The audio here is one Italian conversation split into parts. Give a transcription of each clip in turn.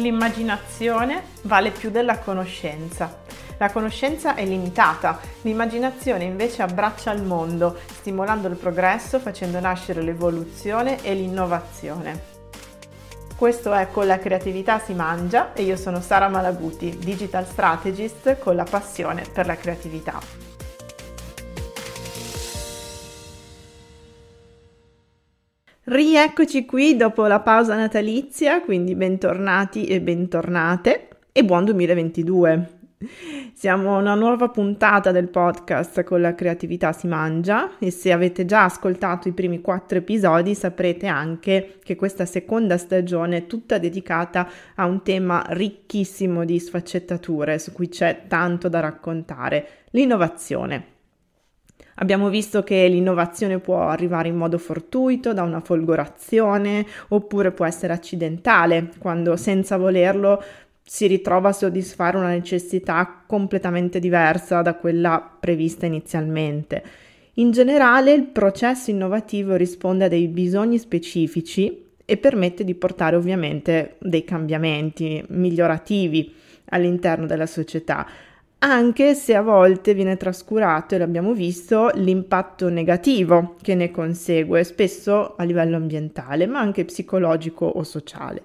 L'immaginazione vale più della conoscenza. La conoscenza è limitata, l'immaginazione invece abbraccia il mondo, stimolando il progresso, facendo nascere l'evoluzione e l'innovazione. Questo è Con la creatività si mangia e io sono Sara Malaguti, digital strategist con la passione per la creatività. Rieccoci qui dopo la pausa natalizia, quindi bentornati e bentornate e buon 2022. Siamo a una nuova puntata del podcast con la creatività si mangia e se avete già ascoltato i primi quattro episodi saprete anche che questa seconda stagione è tutta dedicata a un tema ricchissimo di sfaccettature su cui c'è tanto da raccontare, l'innovazione. Abbiamo visto che l'innovazione può arrivare in modo fortuito, da una folgorazione, oppure può essere accidentale, quando senza volerlo si ritrova a soddisfare una necessità completamente diversa da quella prevista inizialmente. In generale il processo innovativo risponde a dei bisogni specifici e permette di portare ovviamente dei cambiamenti migliorativi all'interno della società, anche se a volte viene trascurato, e l'abbiamo visto, l'impatto negativo che ne consegue, spesso a livello ambientale, ma anche psicologico o sociale.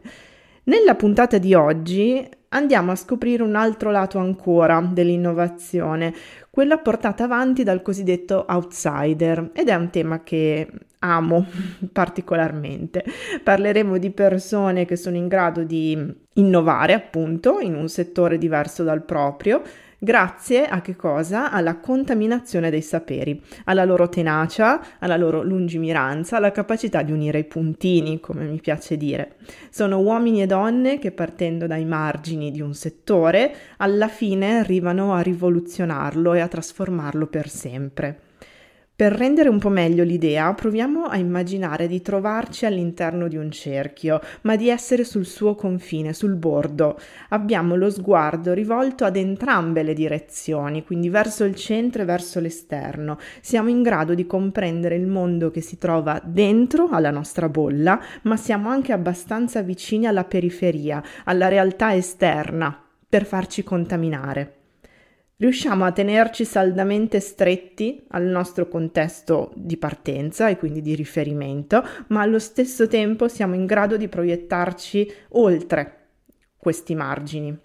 Nella puntata di oggi andiamo a scoprire un altro lato ancora dell'innovazione, quella portata avanti dal cosiddetto outsider ed è un tema che amo particolarmente. Parleremo di persone che sono in grado di innovare appunto in un settore diverso dal proprio, Grazie a che cosa? Alla contaminazione dei saperi, alla loro tenacia, alla loro lungimiranza, alla capacità di unire i puntini, come mi piace dire. Sono uomini e donne che partendo dai margini di un settore, alla fine arrivano a rivoluzionarlo e a trasformarlo per sempre. Per rendere un po' meglio l'idea, proviamo a immaginare di trovarci all'interno di un cerchio, ma di essere sul suo confine, sul bordo. Abbiamo lo sguardo rivolto ad entrambe le direzioni, quindi verso il centro e verso l'esterno. Siamo in grado di comprendere il mondo che si trova dentro alla nostra bolla, ma siamo anche abbastanza vicini alla periferia, alla realtà esterna, per farci contaminare. Riusciamo a tenerci saldamente stretti al nostro contesto di partenza e quindi di riferimento, ma allo stesso tempo siamo in grado di proiettarci oltre questi margini.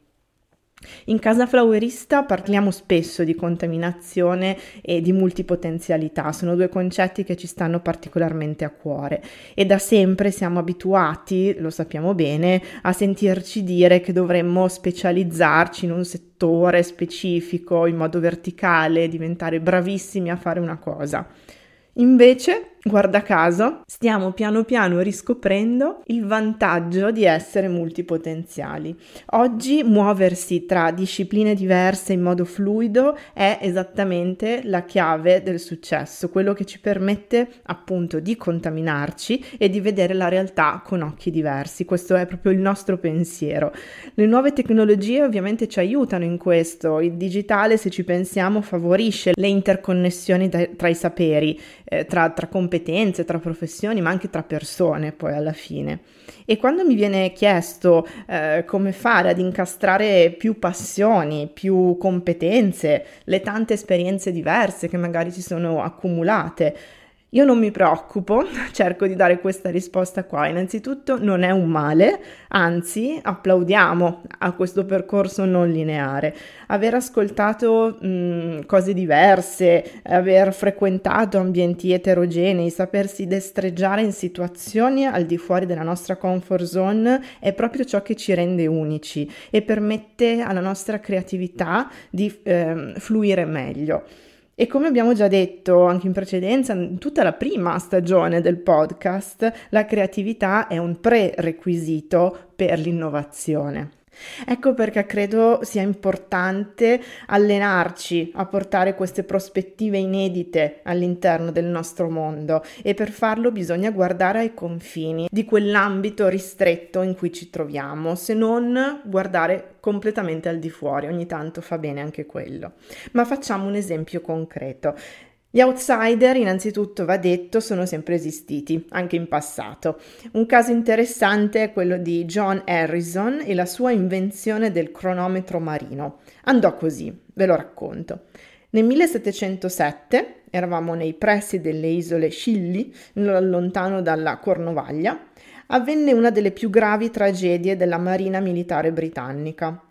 In casa flowerista parliamo spesso di contaminazione e di multipotenzialità, sono due concetti che ci stanno particolarmente a cuore e da sempre siamo abituati, lo sappiamo bene, a sentirci dire che dovremmo specializzarci in un settore specifico in modo verticale, diventare bravissimi a fare una cosa. Invece, guarda caso, stiamo piano piano riscoprendo il vantaggio di essere multipotenziali. Oggi muoversi tra discipline diverse in modo fluido è esattamente la chiave del successo, quello che ci permette appunto di contaminarci e di vedere la realtà con occhi diversi. Questo è proprio il nostro pensiero. Le nuove tecnologie ovviamente ci aiutano in questo. Il digitale, se ci pensiamo, favorisce le interconnessioni tra i saperi eh, tra, tra competenze, tra professioni, ma anche tra persone poi alla fine. E quando mi viene chiesto eh, come fare ad incastrare più passioni, più competenze, le tante esperienze diverse che magari si sono accumulate, io non mi preoccupo, cerco di dare questa risposta qua. Innanzitutto non è un male, anzi applaudiamo a questo percorso non lineare. Aver ascoltato mh, cose diverse, aver frequentato ambienti eterogenei, sapersi destreggiare in situazioni al di fuori della nostra comfort zone è proprio ciò che ci rende unici e permette alla nostra creatività di eh, fluire meglio. E come abbiamo già detto anche in precedenza, in tutta la prima stagione del podcast, la creatività è un prerequisito per l'innovazione. Ecco perché credo sia importante allenarci a portare queste prospettive inedite all'interno del nostro mondo e per farlo bisogna guardare ai confini di quell'ambito ristretto in cui ci troviamo, se non guardare completamente al di fuori, ogni tanto fa bene anche quello. Ma facciamo un esempio concreto. Gli outsider, innanzitutto va detto, sono sempre esistiti, anche in passato. Un caso interessante è quello di John Harrison e la sua invenzione del cronometro marino. Andò così, ve lo racconto. Nel 1707 eravamo nei pressi delle isole Scilly, lontano dalla Cornovaglia, avvenne una delle più gravi tragedie della marina militare britannica.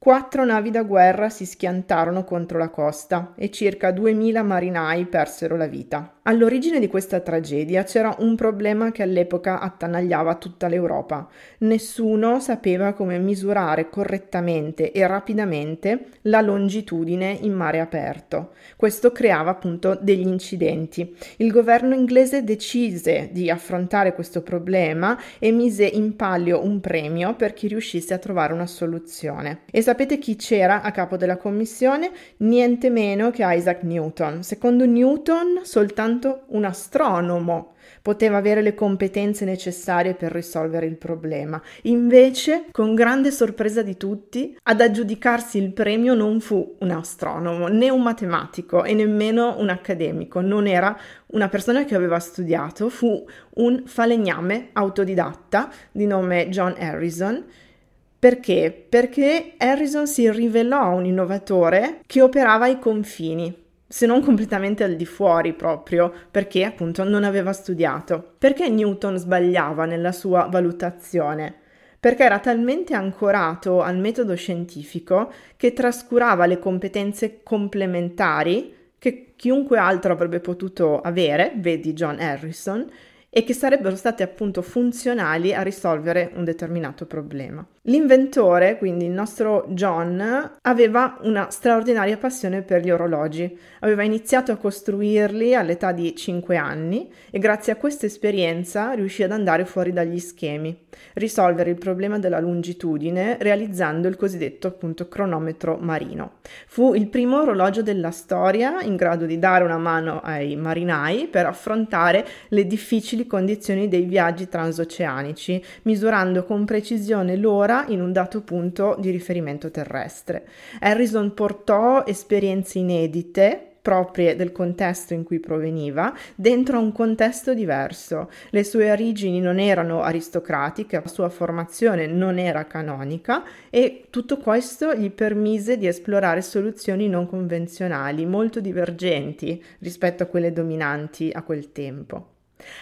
Quattro navi da guerra si schiantarono contro la costa e circa 2000 marinai persero la vita. All'origine di questa tragedia c'era un problema che all'epoca attanagliava tutta l'Europa. Nessuno sapeva come misurare correttamente e rapidamente la longitudine in mare aperto. Questo creava appunto degli incidenti. Il governo inglese decise di affrontare questo problema e mise in palio un premio per chi riuscisse a trovare una soluzione. E sapete chi c'era a capo della commissione? Niente meno che Isaac Newton. Secondo Newton, soltanto un astronomo poteva avere le competenze necessarie per risolvere il problema. Invece, con grande sorpresa di tutti, ad aggiudicarsi il premio non fu un astronomo, né un matematico e nemmeno un accademico, non era una persona che aveva studiato, fu un falegname autodidatta di nome John Harrison perché? Perché Harrison si rivelò un innovatore che operava ai confini, se non completamente al di fuori proprio, perché appunto non aveva studiato. Perché Newton sbagliava nella sua valutazione? Perché era talmente ancorato al metodo scientifico che trascurava le competenze complementari che chiunque altro avrebbe potuto avere, vedi John Harrison, e che sarebbero state appunto funzionali a risolvere un determinato problema. L'inventore, quindi il nostro John, aveva una straordinaria passione per gli orologi. Aveva iniziato a costruirli all'età di 5 anni e grazie a questa esperienza riuscì ad andare fuori dagli schemi, risolvere il problema della longitudine realizzando il cosiddetto appunto cronometro marino. Fu il primo orologio della storia in grado di dare una mano ai marinai per affrontare le difficili condizioni dei viaggi transoceanici, misurando con precisione l'ora in un dato punto di riferimento terrestre. Harrison portò esperienze inedite proprie del contesto in cui proveniva dentro un contesto diverso. Le sue origini non erano aristocratiche, la sua formazione non era canonica e tutto questo gli permise di esplorare soluzioni non convenzionali, molto divergenti rispetto a quelle dominanti a quel tempo.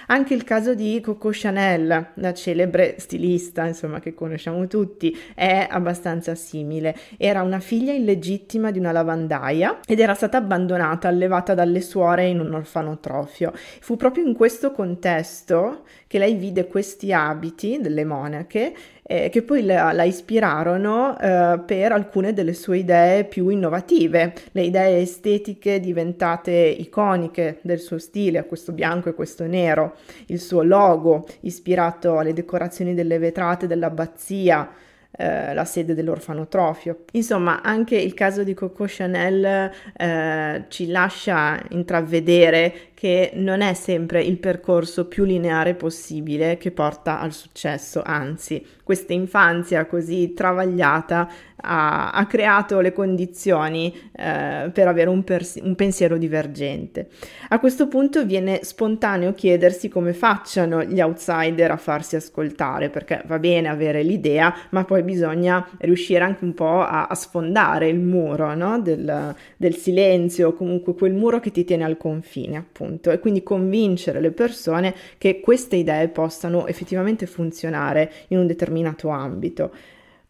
Anche il caso di Coco Chanel, la celebre stilista, insomma, che conosciamo tutti, è abbastanza simile. Era una figlia illegittima di una lavandaia ed era stata abbandonata, allevata dalle suore in un orfanotrofio. Fu proprio in questo contesto che lei vide questi abiti delle monache eh, che poi la, la ispirarono eh, per alcune delle sue idee più innovative, le idee estetiche diventate iconiche del suo stile, questo bianco e questo nero, il suo logo ispirato alle decorazioni delle vetrate dell'abbazia, eh, la sede dell'orfanotrofio. Insomma, anche il caso di Coco Chanel eh, ci lascia intravedere che non è sempre il percorso più lineare possibile che porta al successo, anzi, questa infanzia così travagliata ha, ha creato le condizioni eh, per avere un, pers- un, pensiero divergente. A questo punto viene spontaneo chiedersi come facciano gli outsider a farsi ascoltare, perché va bene avere l'idea, ma poi bisogna riuscire anche un po' a, a sfondare il muro no? del, del silenzio, comunque quel muro che ti tiene al confine, appunto, e quindi convincere le persone che queste idee possano effettivamente funzionare in un determinato ambito.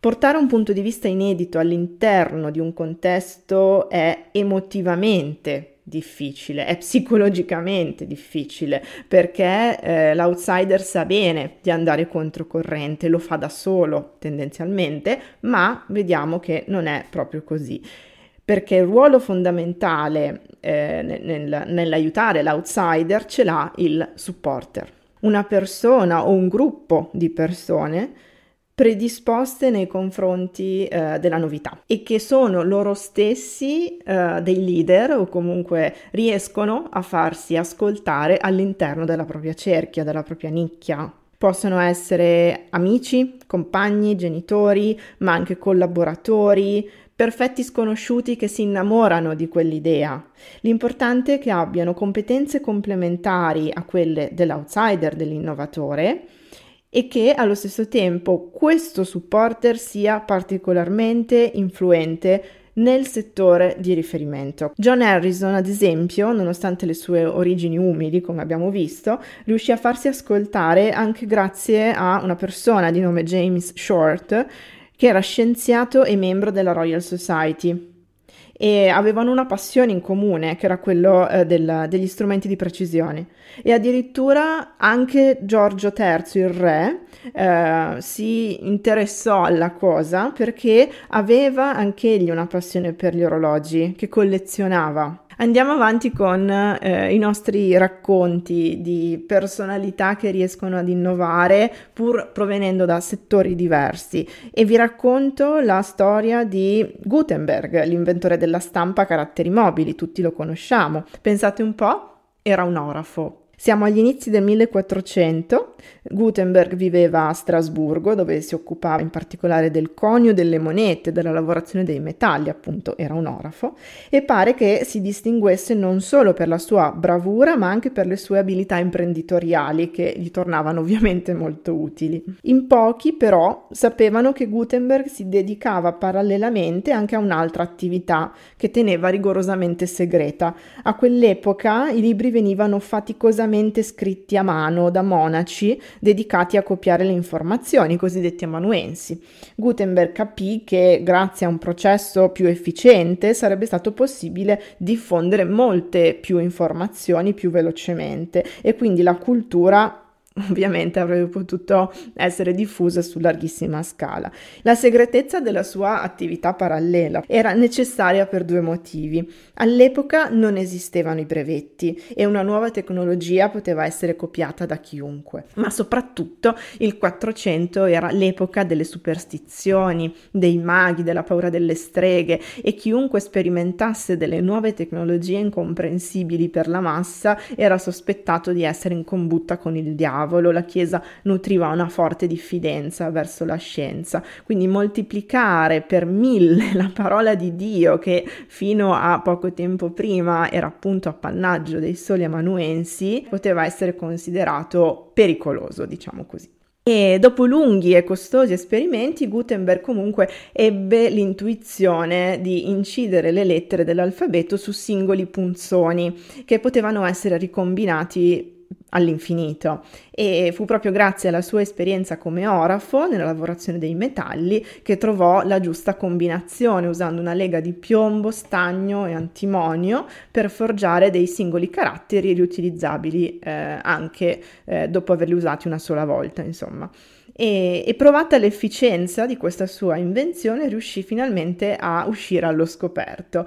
Portare un punto di vista inedito all'interno di un contesto è emotivamente difficile, è psicologicamente difficile perché eh, l'outsider sa bene di andare controcorrente, lo fa da solo tendenzialmente, ma vediamo che non è proprio così. Perché il ruolo fondamentale eh, nel, nell'aiutare l'outsider ce l'ha il supporter, una persona o un gruppo di persone predisposte nei confronti eh, della novità e che sono loro stessi eh, dei leader o comunque riescono a farsi ascoltare all'interno della propria cerchia, della propria nicchia. Possono essere amici, compagni, genitori, ma anche collaboratori, perfetti sconosciuti che si innamorano di quell'idea. L'importante è che abbiano competenze complementari a quelle dell'outsider, dell'innovatore, e che allo stesso tempo questo supporter sia particolarmente influente nel settore di riferimento. John Harrison, ad esempio, nonostante le sue origini umili, come abbiamo visto, riuscì a farsi ascoltare anche grazie a una persona di nome James Short, che era scienziato e membro della Royal Society e avevano una passione in comune che era quello eh, del, degli strumenti di precisione e addirittura anche Giorgio III, il re, eh, si interessò alla cosa perché aveva anche egli una passione per gli orologi che collezionava. Andiamo avanti con eh, i nostri racconti di personalità che riescono ad innovare pur provenendo da settori diversi e vi racconto la storia di Gutenberg, l'inventore della stampa a caratteri mobili, tutti lo conosciamo. Pensate un po', era un orafo. Siamo agli inizi del 1400, Gutenberg viveva a Strasburgo dove si occupava in particolare del conio delle monete, della lavorazione dei metalli, appunto era un orafo, e pare che si distinguesse non solo per la sua bravura ma anche per le sue abilità imprenditoriali che gli tornavano ovviamente molto utili. In pochi però sapevano che Gutenberg si dedicava parallelamente anche a un'altra attività che teneva rigorosamente segreta. A quell'epoca i libri venivano faticosamente precisamente scritti a mano da monaci dedicati a copiare le informazioni, i cosiddetti amanuensi. Gutenberg capì che grazie a un processo più efficiente sarebbe stato possibile diffondere molte più informazioni più velocemente e quindi la cultura ovviamente avrebbe potuto essere diffusa su larghissima scala. La segretezza della sua attività parallela era necessaria per due motivi. All'epoca non esistevano i brevetti e una nuova tecnologia poteva essere copiata da chiunque, ma soprattutto il 400 era l'epoca delle superstizioni, dei maghi, della paura delle streghe e chiunque sperimentasse delle nuove tecnologie incomprensibili per la massa era sospettato di essere in combutta con il diavolo diavolo, la Chiesa nutriva una forte diffidenza verso la scienza. Quindi moltiplicare per mille la parola di Dio, che fino a poco tempo prima era appunto appannaggio dei soli amanuensi, poteva essere considerato pericoloso, diciamo così. E dopo lunghi e costosi esperimenti, Gutenberg comunque ebbe l'intuizione di incidere le lettere dell'alfabeto su singoli punzoni che potevano essere ricombinati all'infinito e fu proprio grazie alla sua esperienza come orafo nella lavorazione dei metalli che trovò la giusta combinazione usando una lega di piombo, stagno e antimonio per forgiare dei singoli caratteri riutilizzabili eh, anche eh, dopo averli usati una sola volta, insomma. E, e, provata l'efficienza di questa sua invenzione, riuscì finalmente a uscire allo scoperto.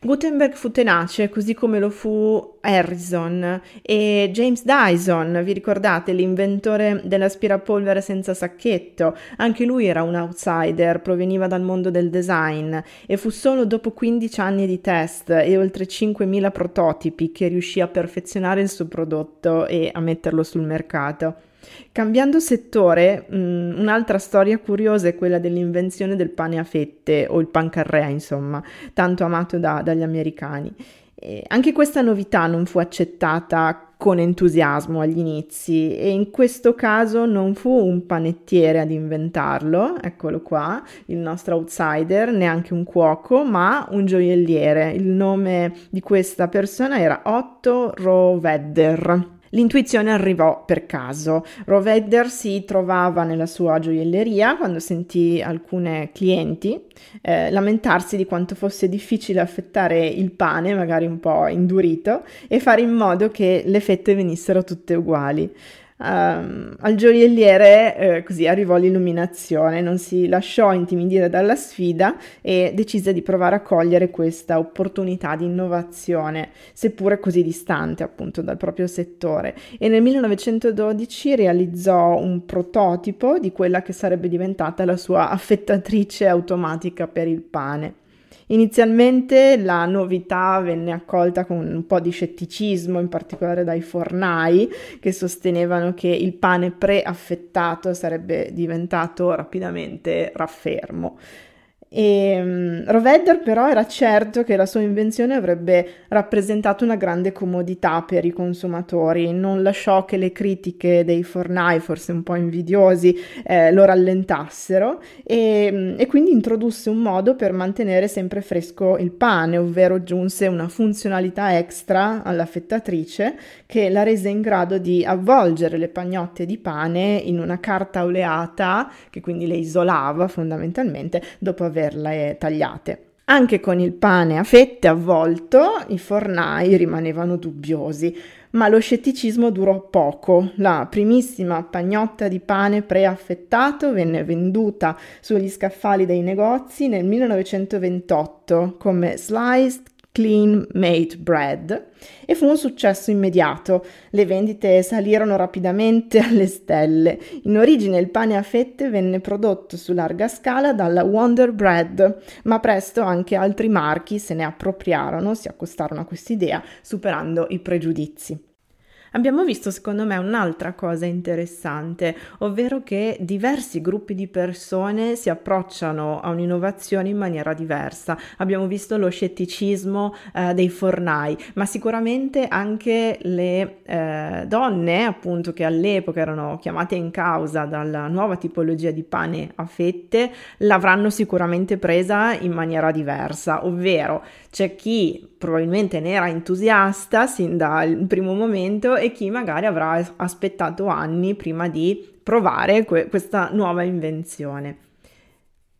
Gutenberg fu tenace, così come lo fu Harrison e James Dyson, vi ricordate l'inventore dell'aspirapolvere senza sacchetto? Anche lui era un outsider, proveniva dal mondo del design e fu solo dopo 15 anni di test e oltre 5.000 prototipi che riuscì a perfezionare il suo prodotto e a metterlo sul mercato. Cambiando settore, mh, mm, un'altra storia curiosa è quella dell'invenzione del pane a fette o il pancarrea, insomma, tanto amato da, dagli americani. E anche questa novità non fu accettata con entusiasmo agli inizi e in questo caso non fu un panettiere ad inventarlo, eccolo qua, il nostro outsider, neanche un cuoco, ma un gioielliere. Il nome di questa persona era Otto Rovedder. L'intuizione arrivò per caso. Rovedder si trovava nella sua gioielleria quando sentì alcune clienti eh, lamentarsi di quanto fosse difficile affettare il pane, magari un po' indurito, e fare in modo che le fette venissero tutte uguali. Um, al gioielliere eh, così arrivò l'illuminazione, non si lasciò intimidire dalla sfida e decise di provare a cogliere questa opportunità di innovazione, seppure così distante appunto dal proprio settore. E nel 1912 realizzò un prototipo di quella che sarebbe diventata la sua affettatrice automatica per il pane. Inizialmente la novità venne accolta con un po' di scetticismo, in particolare dai fornai che sostenevano che il pane preaffettato sarebbe diventato rapidamente raffermo. E um, Rovedder però era certo che la sua invenzione avrebbe rappresentato una grande comodità per i consumatori, non lasciò che le critiche dei fornai, forse un po' invidiosi, eh, lo rallentassero e, e quindi introdusse un modo per mantenere sempre fresco il pane, ovvero aggiunse una funzionalità extra alla fettatrice che la rese in grado di avvolgere le pagnotte di pane in una carta oleata che quindi le isolava fondamentalmente dopo aver averle tagliate. Anche con il pane a fette avvolto i fornai rimanevano dubbiosi, ma lo scetticismo durò poco. La primissima pagnotta di pane preaffettato venne venduta sugli scaffali dei negozi nel 1928 come sliced Clean Made Bread e fu un successo immediato. Le vendite salirono rapidamente alle stelle. In origine il pane a fette venne prodotto su larga scala dalla Wonder Bread, ma presto anche altri marchi se ne appropriarono, si accostarono a quest'idea, superando i pregiudizi abbiamo visto secondo me un'altra cosa interessante, ovvero che diversi gruppi di persone si approcciano a un'innovazione in maniera diversa. Abbiamo visto lo scetticismo eh, dei fornai, ma sicuramente anche le eh, donne, appunto, che all'epoca erano chiamate in causa dalla nuova tipologia di pane a fette, l'avranno sicuramente presa in maniera diversa, ovvero c'è chi probabilmente ne era entusiasta sin dal primo momento e chi magari avrà aspettato anni prima di provare que- questa nuova invenzione.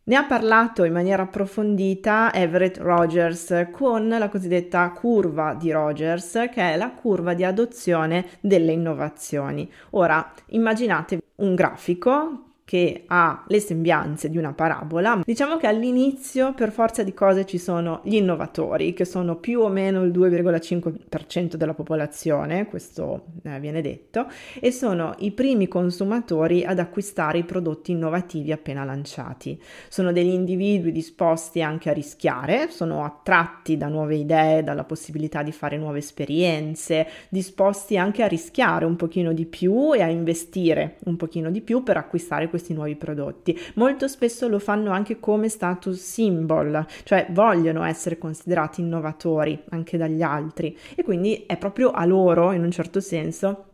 Ne ha parlato in maniera approfondita Everett Rogers con la cosiddetta curva di Rogers, che è la curva di adozione delle innovazioni. Ora, immaginate un grafico che ha le sembianze di una parabola, diciamo che all'inizio per forza di cose ci sono gli innovatori, che sono più o meno il 2,5% della popolazione, questo eh, viene detto, e sono i primi consumatori ad acquistare i prodotti innovativi appena lanciati. Sono degli individui disposti anche a rischiare, sono attratti da nuove idee, dalla possibilità di fare nuove esperienze, disposti anche a rischiare un pochino di più e a investire un pochino di più per acquistare questi questi nuovi prodotti. Molto spesso lo fanno anche come status symbol, cioè vogliono essere considerati innovatori anche dagli altri e quindi è proprio a loro, in un certo senso,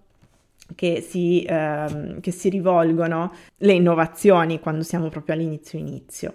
che si, ehm, che si rivolgono le innovazioni quando siamo proprio all'inizio inizio.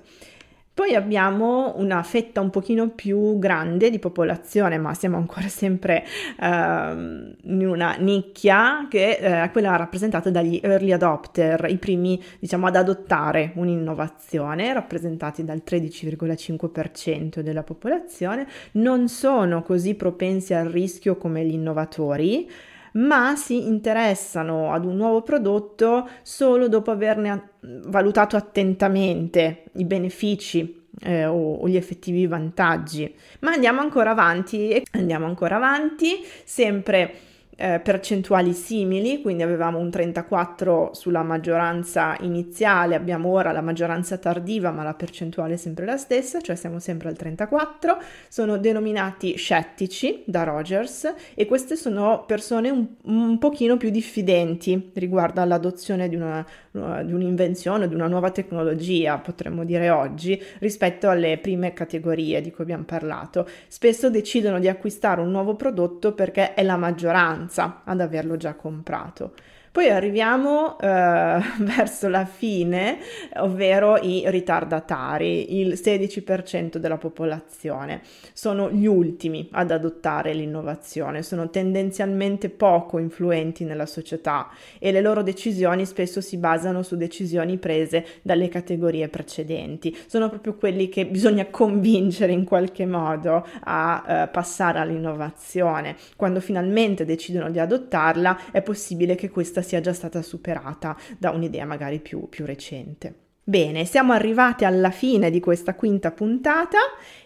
Poi abbiamo una fetta un pochino più grande di popolazione, ma siamo ancora sempre uh, in una nicchia che è uh, quella rappresentata dagli early adopter, i primi diciamo ad adottare un'innovazione, rappresentati dal 13,5% della popolazione, non sono così propensi al rischio come gli innovatori, ma si interessano ad un nuovo prodotto solo dopo averne valutato attentamente i benefici eh, o, o, gli effettivi vantaggi. Ma andiamo ancora avanti e andiamo ancora avanti, sempre eh, percentuali simili, quindi avevamo un 34 sulla maggioranza iniziale, abbiamo ora la maggioranza tardiva, ma la percentuale è sempre la stessa, cioè siamo sempre al 34. Sono denominati scettici da Rogers e queste sono persone un, un pochino più diffidenti riguardo all'adozione di, una, di un'invenzione, di una nuova tecnologia, potremmo dire oggi, rispetto alle prime categorie di cui abbiamo parlato. Spesso decidono di acquistare un nuovo prodotto perché è la maggioranza ad averlo già comprato. Poi arriviamo eh, verso la fine, ovvero i ritardatari, il 16% della popolazione. Sono gli ultimi ad adottare l'innovazione, sono tendenzialmente poco influenti nella società e le loro decisioni spesso si basano su decisioni prese dalle categorie precedenti. Sono proprio quelli che bisogna convincere in qualche modo a eh, passare all'innovazione. Quando finalmente decidono di adottarla, è possibile che questa questa sia già stata superata da un'idea magari più, più recente. Bene, siamo arrivati alla fine di questa quinta puntata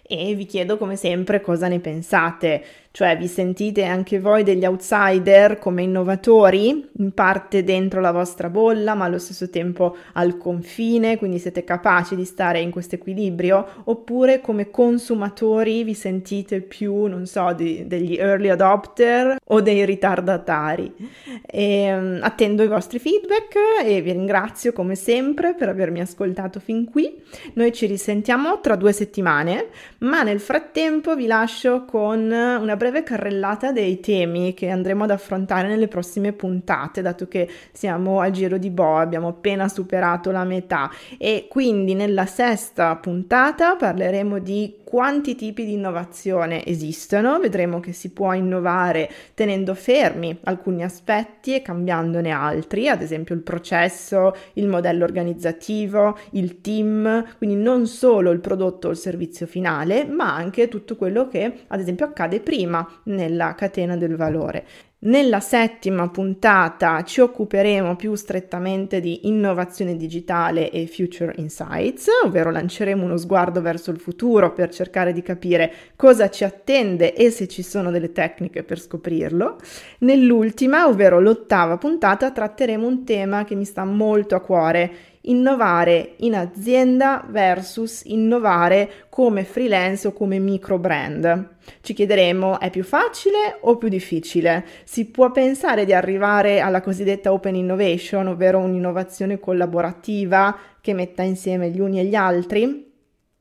e vi chiedo come sempre cosa ne pensate. Cioè, vi sentite anche voi degli outsider come innovatori, in parte dentro la vostra bolla, ma allo stesso tempo al confine, quindi siete capaci di stare in questo equilibrio? Oppure come consumatori vi sentite più, non so, di, degli early adopter o dei ritardatari? E, um, attendo i vostri feedback e vi ringrazio come sempre per avermi ascoltato fin qui. Noi ci risentiamo tra due settimane, ma nel frattempo vi lascio con una breve carrellata dei temi che andremo ad affrontare nelle prossime puntate, dato che siamo al giro di boa, abbiamo appena superato la metà. E quindi nella sesta puntata parleremo di quanti tipi di innovazione esistono, vedremo che si può innovare tenendo fermi alcuni aspetti e cambiandone altri, ad esempio il processo, il modello organizzativo, il team, quindi non solo il prodotto o il servizio finale, ma anche tutto quello che ad esempio accade prima nella catena del valore. Nella settima puntata ci occuperemo più strettamente di innovazione digitale e future insights, ovvero lanceremo uno sguardo verso il futuro per cercare di capire cosa ci attende e se ci sono delle tecniche per scoprirlo. Nell'ultima, ovvero l'ottava puntata, tratteremo un tema che mi sta molto a cuore, innovare in azienda versus innovare come freelance o come micro brand. Ci chiederemo è più facile o più difficile? Si può pensare di arrivare alla cosiddetta open innovation, ovvero un'innovazione collaborativa che metta insieme gli uni e gli altri?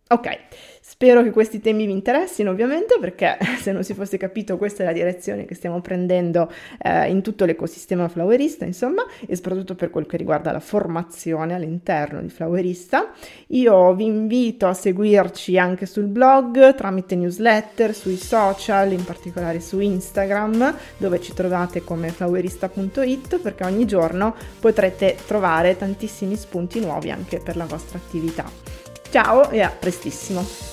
Ok. Spero che questi temi vi interessino ovviamente perché se non si fosse capito questa è la direzione che stiamo prendendo eh, in tutto l'ecosistema flowerista insomma e soprattutto per quel che riguarda la formazione all'interno di flowerista. Io vi invito a seguirci anche sul blog tramite newsletter, sui social, in particolare su Instagram dove ci trovate come flowerista.it perché ogni giorno potrete trovare tantissimi spunti nuovi anche per la vostra attività. Ciao e a prestissimo!